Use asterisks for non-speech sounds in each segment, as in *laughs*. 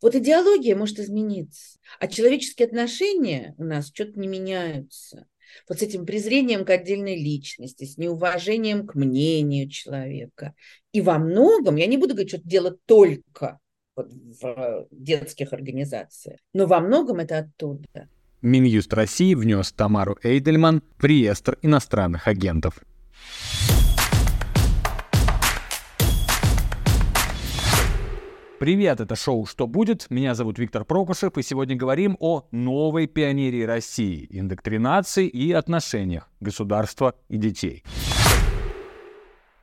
Вот идеология может измениться, а человеческие отношения у нас что-то не меняются. Вот с этим презрением к отдельной личности, с неуважением к мнению человека. И во многом, я не буду говорить, что это дело только вот в детских организациях, но во многом это оттуда. Минюст России внес Тамару Эйдельман в реестр иностранных агентов. Привет, это шоу «Что будет?». Меня зовут Виктор Прокушев, и сегодня говорим о новой пионерии России, индоктринации и отношениях государства и детей.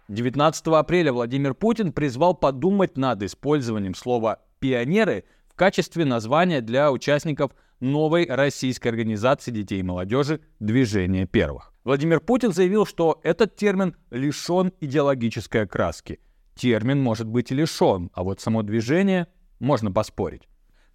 19 апреля Владимир Путин призвал подумать над использованием слова «пионеры» в качестве названия для участников новой российской организации детей и молодежи «Движение первых». Владимир Путин заявил, что этот термин лишен идеологической окраски – термин может быть и лишен, а вот само движение можно поспорить.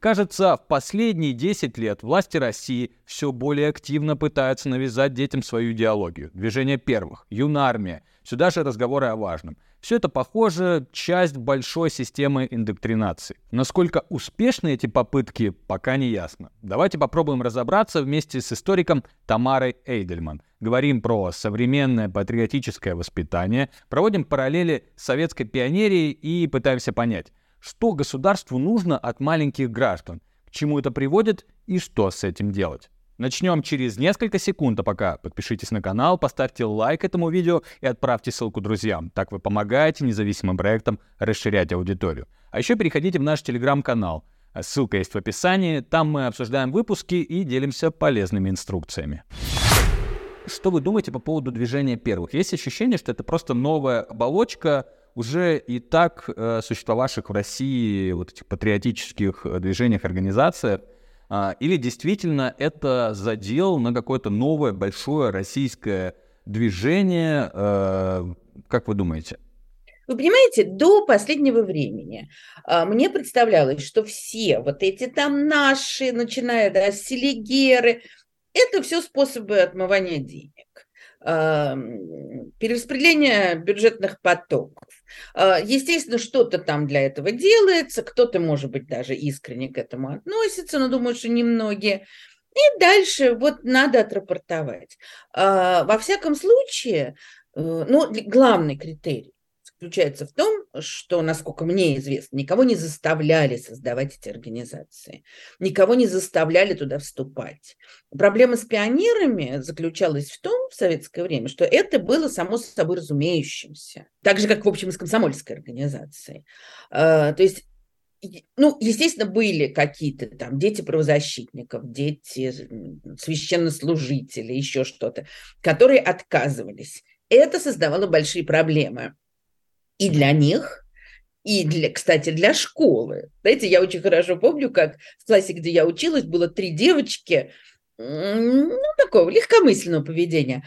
Кажется, в последние 10 лет власти России все более активно пытаются навязать детям свою идеологию. Движение первых, юнармия, сюда же разговоры о важном. Все это, похоже, часть большой системы индоктринации. Насколько успешны эти попытки, пока не ясно. Давайте попробуем разобраться вместе с историком Тамарой Эйдельман. Говорим про современное патриотическое воспитание, проводим параллели с советской пионерией и пытаемся понять, что государству нужно от маленьких граждан, к чему это приводит и что с этим делать. Начнем через несколько секунд, а пока подпишитесь на канал, поставьте лайк этому видео и отправьте ссылку друзьям. Так вы помогаете независимым проектам расширять аудиторию. А еще переходите в наш телеграм-канал. Ссылка есть в описании. Там мы обсуждаем выпуски и делимся полезными инструкциями. Что вы думаете по поводу движения первых? Есть ощущение, что это просто новая оболочка уже и так э, существовавших в России вот этих патриотических э, движениях, организациях, или действительно это задел на какое-то новое большое российское движение, э, как вы думаете? Вы понимаете, до последнего времени а, мне представлялось, что все вот эти там наши, начиная да, с селигеры, это все способы отмывания денег перераспределение бюджетных потоков. А, естественно, что-то там для этого делается, кто-то, может быть, даже искренне к этому относится, но думаю, что немногие. И дальше вот надо отрапортовать. А, во всяком случае, э, ну, главный критерий заключается в том, что, насколько мне известно, никого не заставляли создавать эти организации, никого не заставляли туда вступать. Проблема с пионерами заключалась в том в советское время, что это было само собой разумеющимся, так же, как, в общем, и с комсомольской организацией. А, то есть ну, естественно, были какие-то там дети правозащитников, дети священнослужителей, еще что-то, которые отказывались. Это создавало большие проблемы и для них, и, для, кстати, для школы. Знаете, я очень хорошо помню, как в классе, где я училась, было три девочки, ну, такого легкомысленного поведения.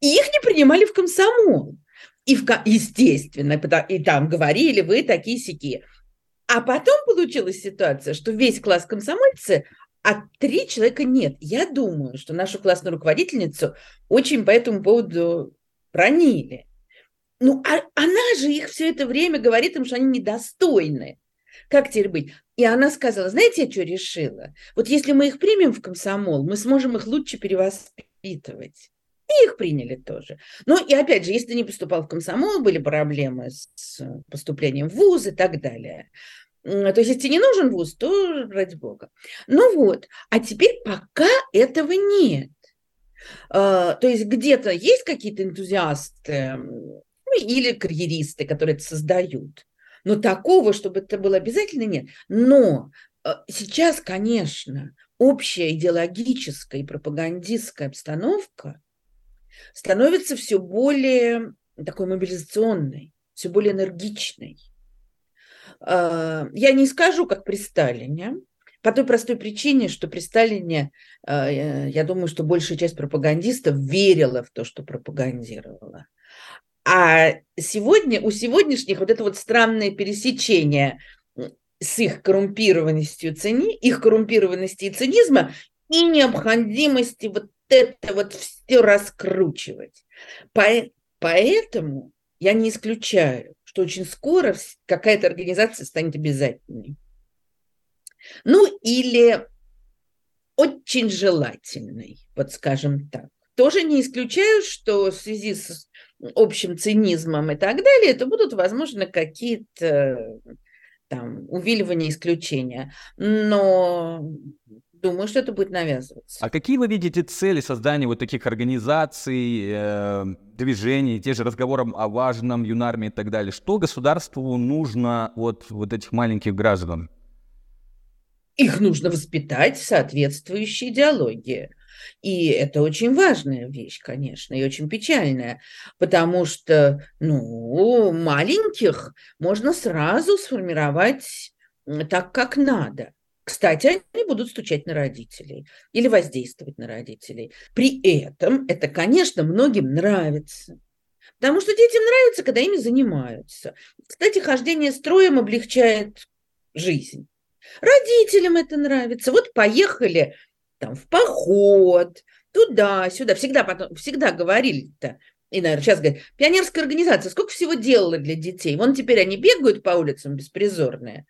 И их не принимали в комсомол. И, в, естественно, и там говорили, вы такие сики. А потом получилась ситуация, что весь класс комсомольцы, а три человека нет. Я думаю, что нашу классную руководительницу очень по этому поводу бронили. Ну, а она же их все это время говорит им, что они недостойны. Как теперь быть? И она сказала, знаете, я что решила? Вот если мы их примем в комсомол, мы сможем их лучше перевоспитывать. И их приняли тоже. Ну и опять же, если ты не поступал в комсомол, были проблемы с поступлением в вуз и так далее. То есть, если тебе не нужен вуз, то ради бога. Ну вот, а теперь пока этого нет. А, то есть где-то есть какие-то энтузиасты, ну, или карьеристы, которые это создают. Но такого, чтобы это было обязательно, нет. Но э, сейчас, конечно, общая идеологическая и пропагандистская обстановка становится все более такой мобилизационной, все более энергичной. А, я не скажу, как при Сталине, по той простой причине, что при Сталине, э, я думаю, что большая часть пропагандистов верила в то, что пропагандировала. А сегодня, у сегодняшних вот это вот странное пересечение с их коррумпированностью цени, их коррумпированности и цинизма и необходимости вот это вот все раскручивать. Поэтому я не исключаю, что очень скоро какая-то организация станет обязательной. Ну, или очень желательный, вот скажем так. Тоже не исключаю, что в связи с общим цинизмом и так далее, это будут, возможно, какие-то там увиливания, исключения. Но думаю, что это будет навязываться. А какие вы видите цели создания вот таких организаций, э, движений, те же разговоры о важном, юнарме и так далее? Что государству нужно от вот этих маленьких граждан? Их нужно воспитать в соответствующей идеологии. И это очень важная вещь, конечно, и очень печальная, потому что, ну, маленьких можно сразу сформировать так, как надо. Кстати, они будут стучать на родителей или воздействовать на родителей. При этом это, конечно, многим нравится. Потому что детям нравится, когда ими занимаются. Кстати, хождение строем облегчает жизнь. Родителям это нравится. Вот поехали там в поход, туда-сюда. Всегда, потом, всегда говорили-то, и, наверное, сейчас говорят, пионерская организация, сколько всего делала для детей. Вон теперь они бегают по улицам беспризорные.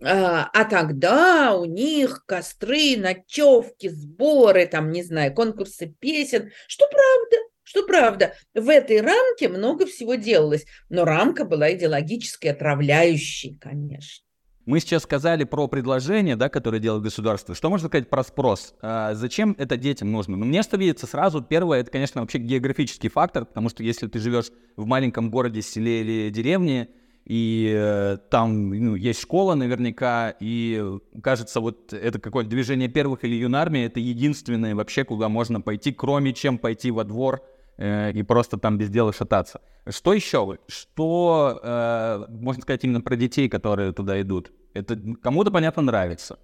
А, а тогда у них костры, ночевки, сборы, там, не знаю, конкурсы песен. Что правда, что правда, в этой рамке много всего делалось, но рамка была идеологически отравляющей, конечно. Мы сейчас сказали про предложение, да, которое делает государство. Что можно сказать про спрос? А зачем это детям нужно? Ну, мне что видится сразу, первое, это, конечно, вообще географический фактор, потому что если ты живешь в маленьком городе, селе или деревне, и э, там ну, есть школа наверняка, и кажется, вот это какое-то движение первых или юнармии, это единственное вообще, куда можно пойти, кроме чем пойти во двор э, и просто там без дела шататься. Что еще? Что, э, можно сказать, именно про детей, которые туда идут? Это кому-то, понятно, нравится.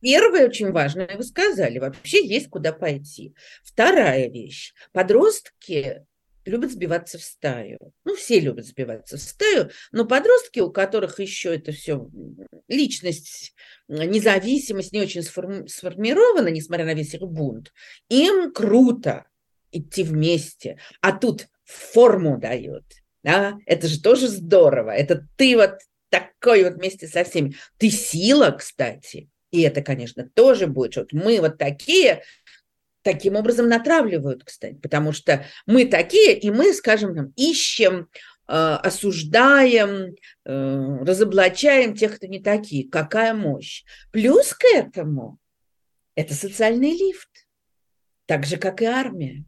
Первое, очень важное, вы сказали, вообще есть куда пойти. Вторая вещь. Подростки любят сбиваться в стаю. Ну, все любят сбиваться в стаю, но подростки, у которых еще это все личность, независимость не очень сформирована, несмотря на весь их бунт, им круто идти вместе. А тут форму дают. Да? Это же тоже здорово. Это ты вот такой вот вместе со всеми. Ты сила, кстати. И это, конечно, тоже будет, вот мы вот такие, таким образом натравливают, кстати, потому что мы такие, и мы, скажем, там, ищем, э, осуждаем, э, разоблачаем тех, кто не такие. Какая мощь. Плюс к этому это социальный лифт, так же, как и армия.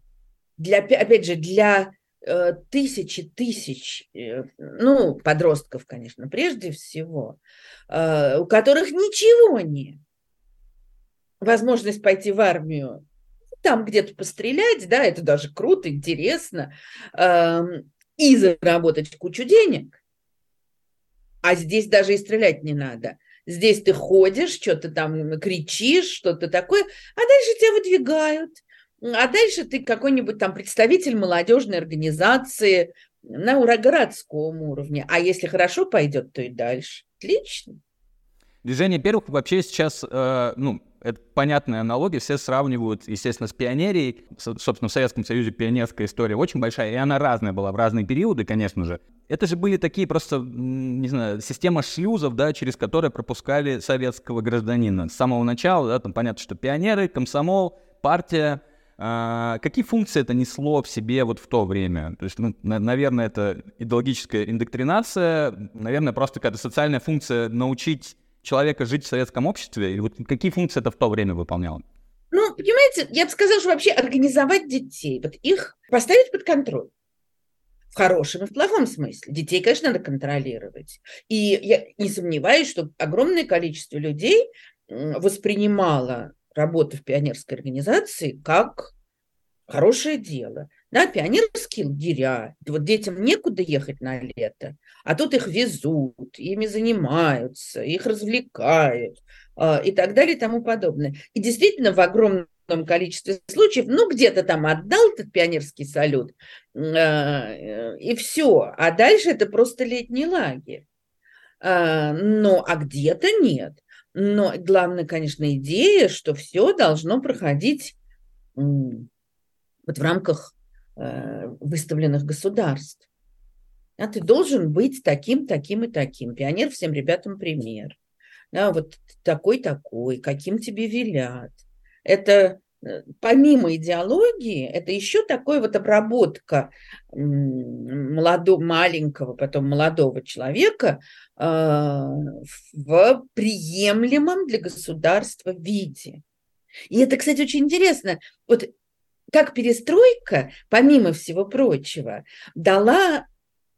Для, опять же, для Э, тысячи тысяч, э, ну, подростков, конечно, прежде всего, э, у которых ничего нет. Возможность пойти в армию, там где-то пострелять, да, это даже круто, интересно, эм, и заработать кучу денег. А здесь даже и стрелять не надо. Здесь ты ходишь, что-то там кричишь, что-то такое, а дальше тебя выдвигают – а дальше ты какой-нибудь там представитель молодежной организации на городском уровне. А если хорошо пойдет, то и дальше. Отлично. Движение первых вообще сейчас, э, ну, это понятная аналогия, все сравнивают, естественно, с пионерией. Собственно, в Советском Союзе пионерская история очень большая, и она разная была в разные периоды, конечно же. Это же были такие просто, не знаю, система шлюзов, да, через которые пропускали советского гражданина. С самого начала, да, там понятно, что пионеры, комсомол, партия, а, какие функции это несло в себе вот в то время? То есть, ну, на, наверное, это идеологическая индоктринация, наверное, просто какая-то социальная функция научить человека жить в советском обществе. И вот какие функции это в то время выполняло? Ну, понимаете, я бы сказала, что вообще организовать детей, вот их поставить под контроль. В хорошем и в плохом смысле. Детей, конечно, надо контролировать. И я не сомневаюсь, что огромное количество людей воспринимало работы в пионерской организации как хорошее дело. Да, пионерские лагеря, вот детям некуда ехать на лето, а тут их везут, ими занимаются, их развлекают э, и так далее и тому подобное. И действительно в огромном количестве случаев, ну, где-то там отдал этот пионерский салют, э, и все. А дальше это просто летний лагерь. Э, но, а где-то нет. Но главная, конечно, идея, что все должно проходить вот в рамках э, выставленных государств. А ты должен быть таким, таким и таким. Пионер всем ребятам пример. да, вот такой-такой, каким тебе велят. Это помимо идеологии, это еще такой вот обработка молодого, маленького, потом молодого человека э, в приемлемом для государства виде. И это, кстати, очень интересно. Вот как перестройка, помимо всего прочего, дала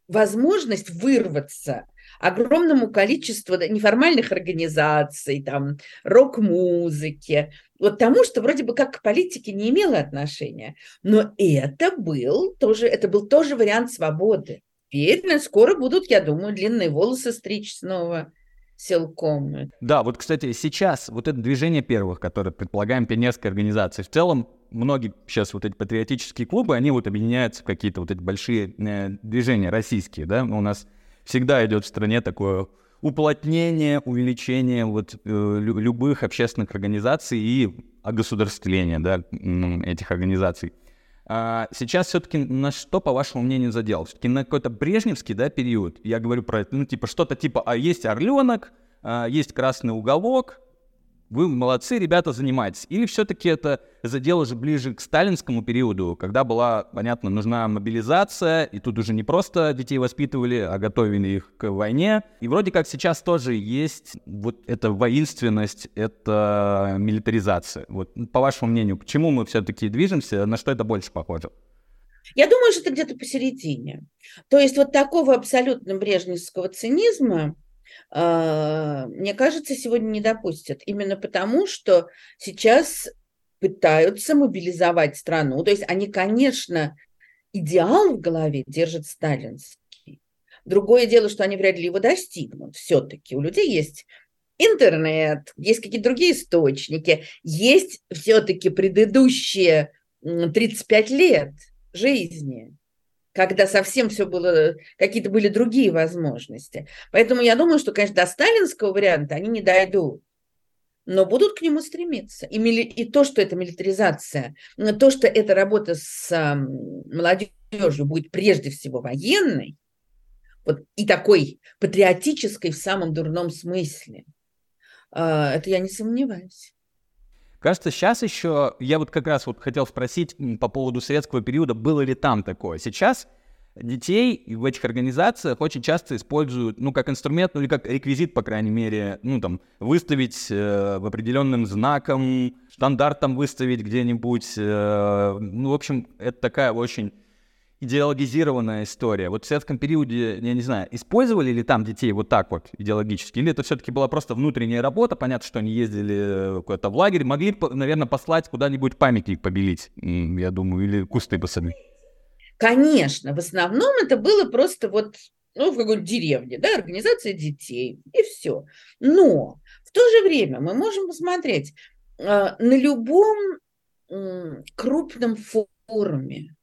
возможность вырваться огромному количеству неформальных организаций, там, рок-музыки, вот тому, что вроде бы как к политике не имело отношения. Но это был тоже, это был тоже вариант свободы. Теперь скоро будут, я думаю, длинные волосы стричь снова силком. Да, вот, кстати, сейчас вот это движение первых, которое, предполагаем, пионерской организации, в целом многие сейчас вот эти патриотические клубы, они вот объединяются в какие-то вот эти большие э, движения российские, да, у нас всегда идет в стране такое уплотнение, увеличение вот э, любых общественных организаций и огосударствление да, этих организаций. А сейчас все-таки на что, по вашему мнению, задел? Все-таки на какой-то брежневский да, период, я говорю про это, ну, типа что-то типа, а есть орленок, а, есть красный уголок, вы молодцы, ребята, занимаетесь. Или все-таки это задел уже ближе к сталинскому периоду, когда была, понятно, нужна мобилизация, и тут уже не просто детей воспитывали, а готовили их к войне. И вроде как сейчас тоже есть вот эта воинственность, это милитаризация. Вот по вашему мнению, к чему мы все-таки движемся, на что это больше похоже? Я думаю, что это где-то посередине. То есть вот такого абсолютно брежневского цинизма, мне кажется, сегодня не допустят. Именно потому, что сейчас пытаются мобилизовать страну. То есть они, конечно, идеал в голове держат сталинский. Другое дело, что они вряд ли его достигнут. Все-таки у людей есть интернет, есть какие-то другие источники, есть все-таки предыдущие 35 лет жизни когда совсем все было, какие-то были другие возможности. Поэтому я думаю, что, конечно, до сталинского варианта они не дойдут но будут к нему стремиться. И, мили... и то, что это милитаризация, то, что эта работа с молодежью будет прежде всего военной, вот, и такой патриотической в самом дурном смысле, а, это я не сомневаюсь. Кажется, сейчас еще, я вот как раз вот хотел спросить по поводу советского периода, было ли там такое. Сейчас детей в этих организациях очень часто используют, ну, как инструмент, ну, или как реквизит, по крайней мере, ну, там, выставить э, в определенным знаком, стандартом выставить где-нибудь, э, ну, в общем, это такая очень идеологизированная история. Вот в советском периоде, я не знаю, использовали ли там детей вот так вот идеологически, или это все-таки была просто внутренняя работа, понятно, что они ездили куда-то в лагерь, могли, наверное, послать куда-нибудь памятник побелить, я думаю, или кусты посадить. Конечно, в основном это было просто вот ну, в какой-то деревне, да, организация детей, и все. Но в то же время мы можем посмотреть э, на любом э, крупном форуме,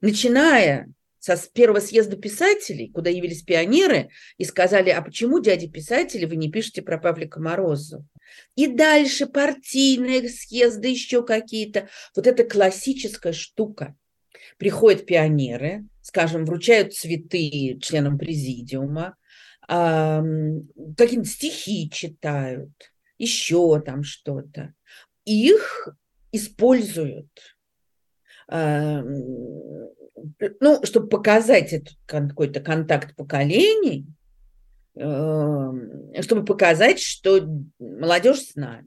начиная со первого съезда писателей, куда явились пионеры, и сказали, а почему, дяди писатели, вы не пишете про Павлика Морозова? И дальше партийные съезды, еще какие-то. Вот это классическая штука. Приходят пионеры, скажем, вручают цветы членам президиума, какие-нибудь стихи читают, еще там что-то. Их используют ну, чтобы показать этот какой-то контакт поколений, эм, чтобы показать, что молодежь с нами.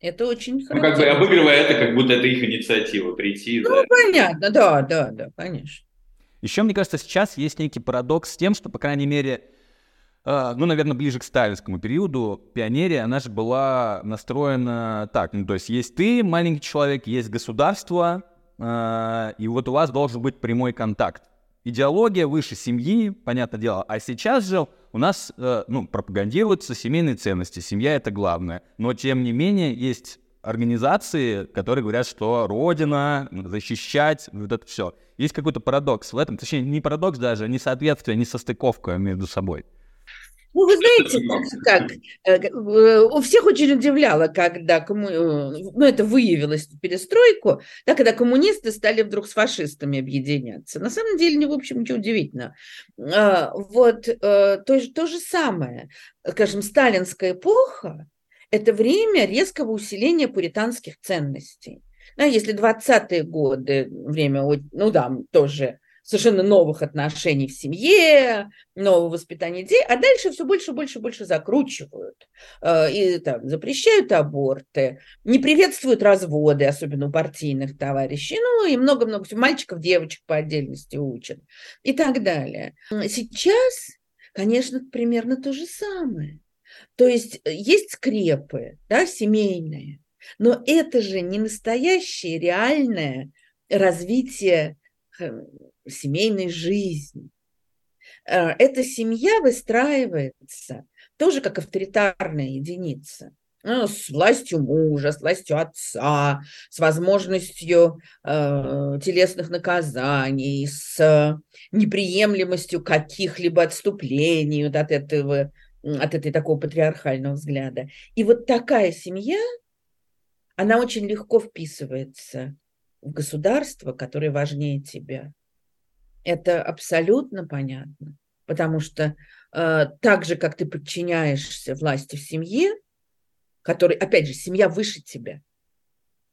Это очень хорошо. Ну, как бы обыгрывая это, как будто это их инициатива прийти. Ну, да. понятно, да, да, да, конечно. Еще, мне кажется, сейчас есть некий парадокс с тем, что, по крайней мере, э, ну, наверное, ближе к сталинскому периоду, пионерия, она же была настроена так, ну, то есть есть ты, маленький человек, есть государство, и вот у вас должен быть прямой контакт. Идеология выше семьи, понятное дело. А сейчас же у нас э, ну, пропагандируются семейные ценности. Семья — это главное. Но, тем не менее, есть организации, которые говорят, что Родина, защищать, вот это все. Есть какой-то парадокс в этом, точнее, не парадокс даже, а несоответствие, несостыковка между собой. Ну, вы знаете, как, э, у всех очень удивляло, когда комму... Э, ну, это выявилось в перестройку, да, когда коммунисты стали вдруг с фашистами объединяться. На самом деле, не в общем, ничего удивительного. А, вот э, то, то же самое. Скажем, сталинская эпоха – это время резкого усиления пуританских ценностей. Да, если 20-е годы, время, ну да, тоже совершенно новых отношений в семье, нового воспитания детей, а дальше все больше, больше, больше закручивают э, и там запрещают аборты, не приветствуют разводы, особенно у партийных товарищей, ну и много-много мальчиков, девочек по отдельности учат и так далее. Сейчас, конечно, примерно то же самое. То есть э, есть скрепы, да, семейные, но это же не настоящее реальное развитие семейной жизни. Э, эта семья выстраивается тоже как авторитарная единица ну, с властью мужа, с властью отца, с возможностью э, телесных наказаний, с неприемлемостью каких-либо отступлений вот от этого, от этой такого патриархального взгляда. И вот такая семья, она очень легко вписывается в государство, которое важнее тебя. Это абсолютно понятно, потому что э, так же, как ты подчиняешься власти в семье, который, опять же, семья выше тебя,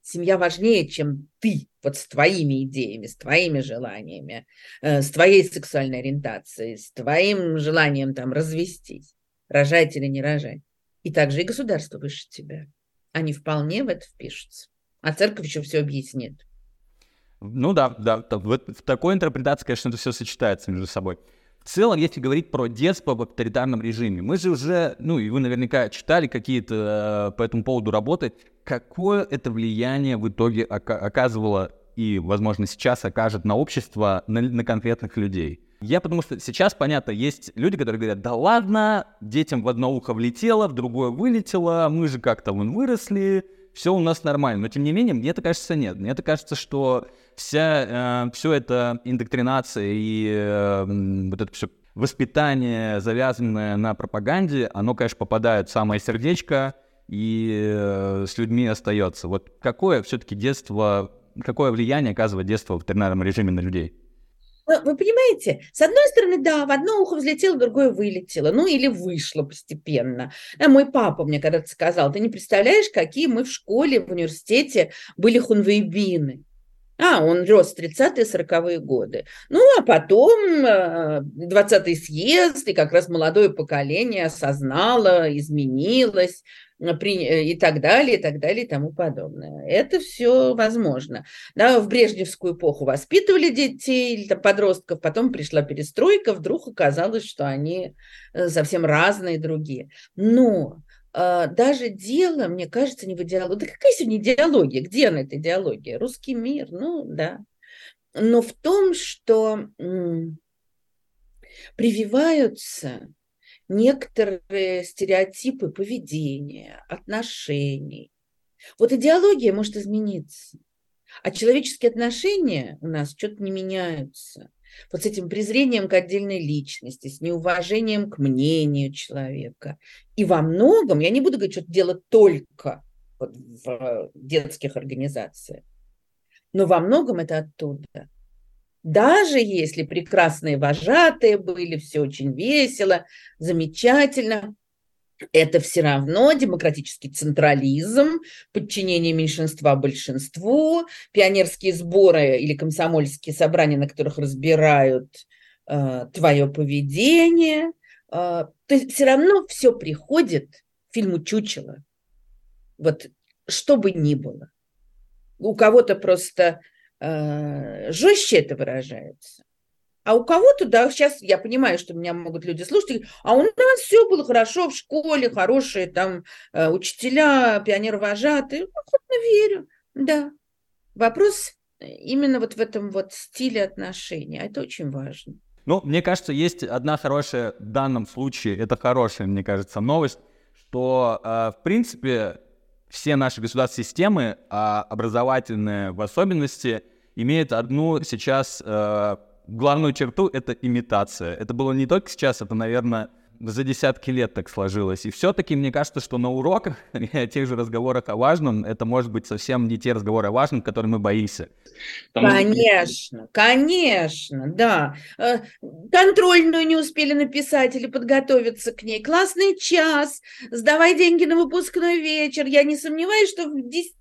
семья важнее, чем ты, вот с твоими идеями, с твоими желаниями, э, с твоей сексуальной ориентацией, с твоим желанием там развестись, рожать или не рожать. И также и государство выше тебя. Они вполне в это впишутся. А церковь еще все объяснит. Ну да, да, в, в такой интерпретации, конечно, это все сочетается между собой. В целом, если говорить про детство в авторитарном режиме, мы же уже, ну и вы наверняка читали какие-то э, по этому поводу работы, какое это влияние в итоге оказывало и, возможно, сейчас окажет на общество, на, на конкретных людей. Я потому что сейчас, понятно, есть люди, которые говорят, да ладно, детям в одно ухо влетело, в другое вылетело, мы же как-то вон выросли, все у нас нормально. Но тем не менее, мне это кажется нет. Мне это кажется, что вся, э, все это индоктринация и э, вот это все воспитание, завязанное на пропаганде, оно, конечно, попадает в самое сердечко и э, с людьми остается. Вот какое все-таки детство, какое влияние оказывает детство в авторитарном режиме на людей? Вы понимаете, с одной стороны, да, в одно ухо взлетело, в другое вылетело, ну или вышло постепенно. А мой папа мне когда-то сказал, ты не представляешь, какие мы в школе, в университете были хунвейбины. А, он рос в 30-е, 40-е годы. Ну, а потом 20-й э, съезд, и как раз молодое поколение осознало, изменилось, Э, и так далее, и так далее, и тому подобное. Это все возможно. Да, в Брежневскую эпоху воспитывали детей подростков, потом пришла перестройка, вдруг оказалось, что они э, совсем разные другие. Но э, даже дело, мне кажется, не в идеологии. Да какая сегодня идеология? Где она, эта идеология? Русский мир, ну да. Но в том, что прививаются некоторые стереотипы поведения, отношений. Вот идеология может измениться, а человеческие отношения у нас что-то не меняются. Вот с этим презрением к отдельной личности, с неуважением к мнению человека. И во многом, я не буду говорить, что делать только вот в детских организациях, но во многом это оттуда. Даже если прекрасные вожатые были, все очень весело, замечательно, это все равно демократический централизм, подчинение меньшинства большинству, пионерские сборы или комсомольские собрания, на которых разбирают э, твое поведение. Э, то есть все равно все приходит к фильму «Чучело». Вот что бы ни было. У кого-то просто Э, жестче это выражается. А у кого-то, да, сейчас я понимаю, что меня могут люди слушать, а у нас все было хорошо в школе, хорошие там э, учителя, пионер-вожатые. Ну, охотно верю, да. Вопрос именно вот в этом вот стиле отношений, а это очень важно. Ну, мне кажется, есть одна хорошая в данном случае, это хорошая, мне кажется, новость, что, э, в принципе, все наши государственные системы, а образовательные в особенности, имеют одну сейчас э, главную черту — это имитация. Это было не только сейчас, это, наверное, за десятки лет так сложилось. И все-таки мне кажется, что на уроках, *laughs* о тех же разговорах о важном, это может быть совсем не те разговоры о важном, которым мы боимся. Потому конечно, конечно, да. Э, контрольную не успели написать или подготовиться к ней. Классный час, сдавай деньги на выпускной вечер. Я не сомневаюсь, что в, 10,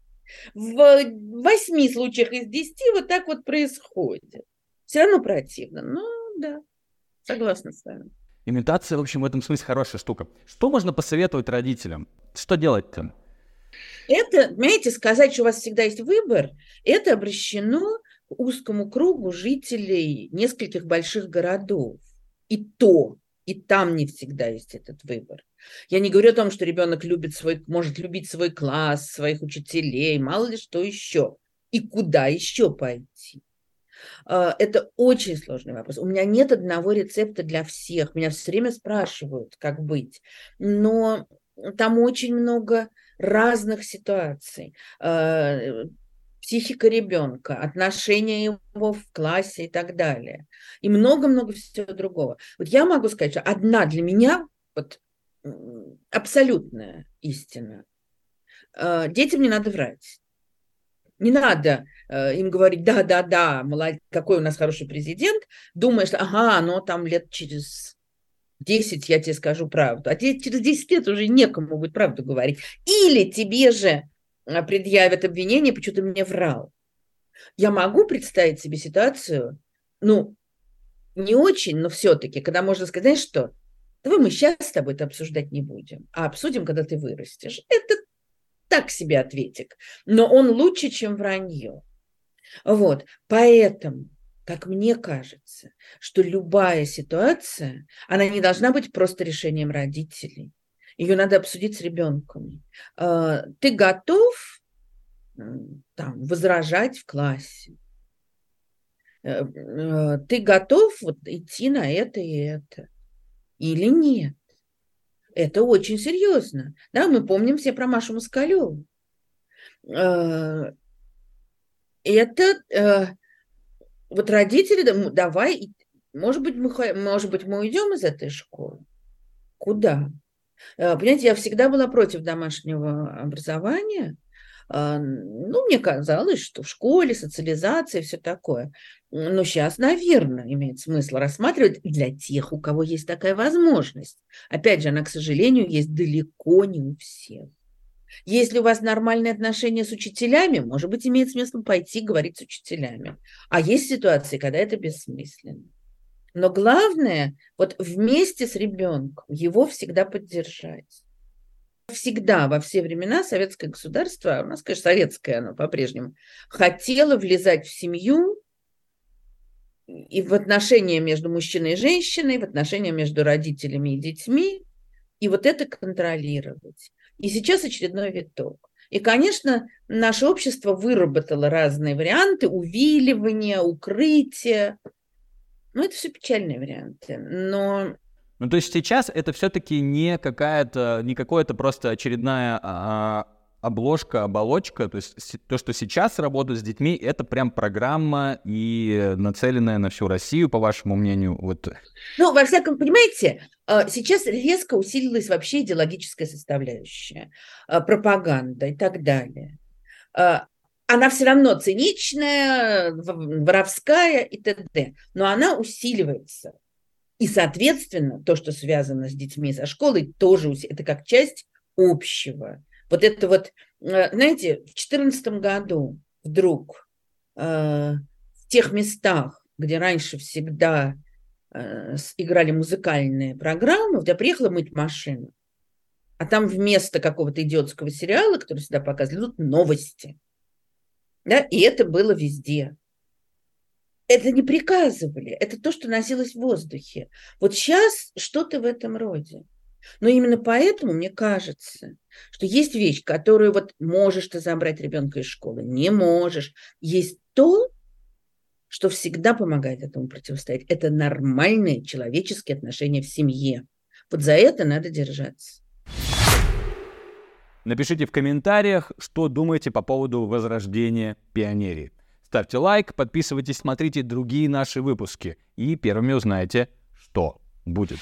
в восьми случаях из десяти вот так вот происходит. Все равно противно, но да, согласна с вами. Имитация, в общем, в этом смысле хорошая штука. Что можно посоветовать родителям? Что делать-то? Это, понимаете, сказать, что у вас всегда есть выбор, это обращено к узкому кругу жителей нескольких больших городов. И то, и там не всегда есть этот выбор. Я не говорю о том, что ребенок любит свой, может любить свой класс, своих учителей, мало ли что еще. И куда еще пойти? А, это очень сложный вопрос. У меня нет одного рецепта для всех. Меня все время спрашивают, как быть. Но там очень много разных ситуаций. А, психика ребенка, отношения его в классе и так далее. И много-много всего другого. Вот я могу сказать, что одна для меня вот, абсолютная истина. А, детям не надо врать. Не надо э, им говорить, да, да, да, молодец, какой у нас хороший президент, думаешь, ага, но там лет через 10 я тебе скажу правду. А через 10 лет уже некому будет правду говорить. Или тебе же э, предъявят обвинение, почему ты мне врал. Я могу представить себе ситуацию, ну, не очень, но все-таки, когда можно сказать, знаешь что, давай мы сейчас с тобой это обсуждать не будем, а обсудим, когда ты вырастешь. Это так себе ответик, но он лучше, чем вранье. Вот, поэтому, как мне кажется, что любая ситуация, она не должна быть просто решением родителей. Ее надо обсудить с ребенком. А, ты готов там, возражать в классе? Э, э, ты готов вот идти на это и это? Или нет? Это очень серьезно. Да, мы помним все про Машу Москалеву. Э, это э, вот родители, давай, может быть, мы, может быть, мы уйдем из этой школы. Куда? Э, понимаете, я всегда была против домашнего образования, ну, мне казалось, что в школе социализация все такое. Но сейчас, наверное, имеет смысл рассматривать для тех, у кого есть такая возможность. Опять же, она, к сожалению, есть далеко не у всех. Если у вас нормальные отношения с учителями, может быть, имеет смысл пойти говорить с учителями. А есть ситуации, когда это бессмысленно. Но главное, вот вместе с ребенком его всегда поддержать всегда, во все времена советское государство, у нас, конечно, советское оно по-прежнему, хотело влезать в семью и в отношения между мужчиной и женщиной, в отношения между родителями и детьми, и вот это контролировать. И сейчас очередной виток. И, конечно, наше общество выработало разные варианты увиливания, укрытия. Ну, это все печальные варианты. Но ну, то есть сейчас это все-таки не какая-то, не какое-то просто очередная а, обложка, оболочка. То есть то, что сейчас работает с детьми, это прям программа и нацеленная на всю Россию, по вашему мнению. Вот. Ну, во всяком, понимаете, а, сейчас резко усилилась вообще идеологическая составляющая, а, пропаганда и так далее. А, она все равно циничная, воровская и т.д. Но она усиливается. И, соответственно, то, что связано с детьми со школой, тоже это как часть общего. Вот это вот, э, знаете, в 2014 году вдруг э, в тех местах, где раньше всегда э, играли музыкальные программы, я приехала мыть машину, а там вместо какого-то идиотского сериала, который всегда показывали, идут новости. Да? И это было везде это не приказывали, это то, что носилось в воздухе. Вот сейчас что-то в этом роде. Но именно поэтому мне кажется, что есть вещь, которую вот можешь ты забрать ребенка из школы, не можешь. Есть то, что всегда помогает этому противостоять. Это нормальные человеческие отношения в семье. Вот за это надо держаться. Напишите в комментариях, что думаете по поводу возрождения пионерии. Ставьте лайк, подписывайтесь, смотрите другие наши выпуски и первыми узнаете, что будет.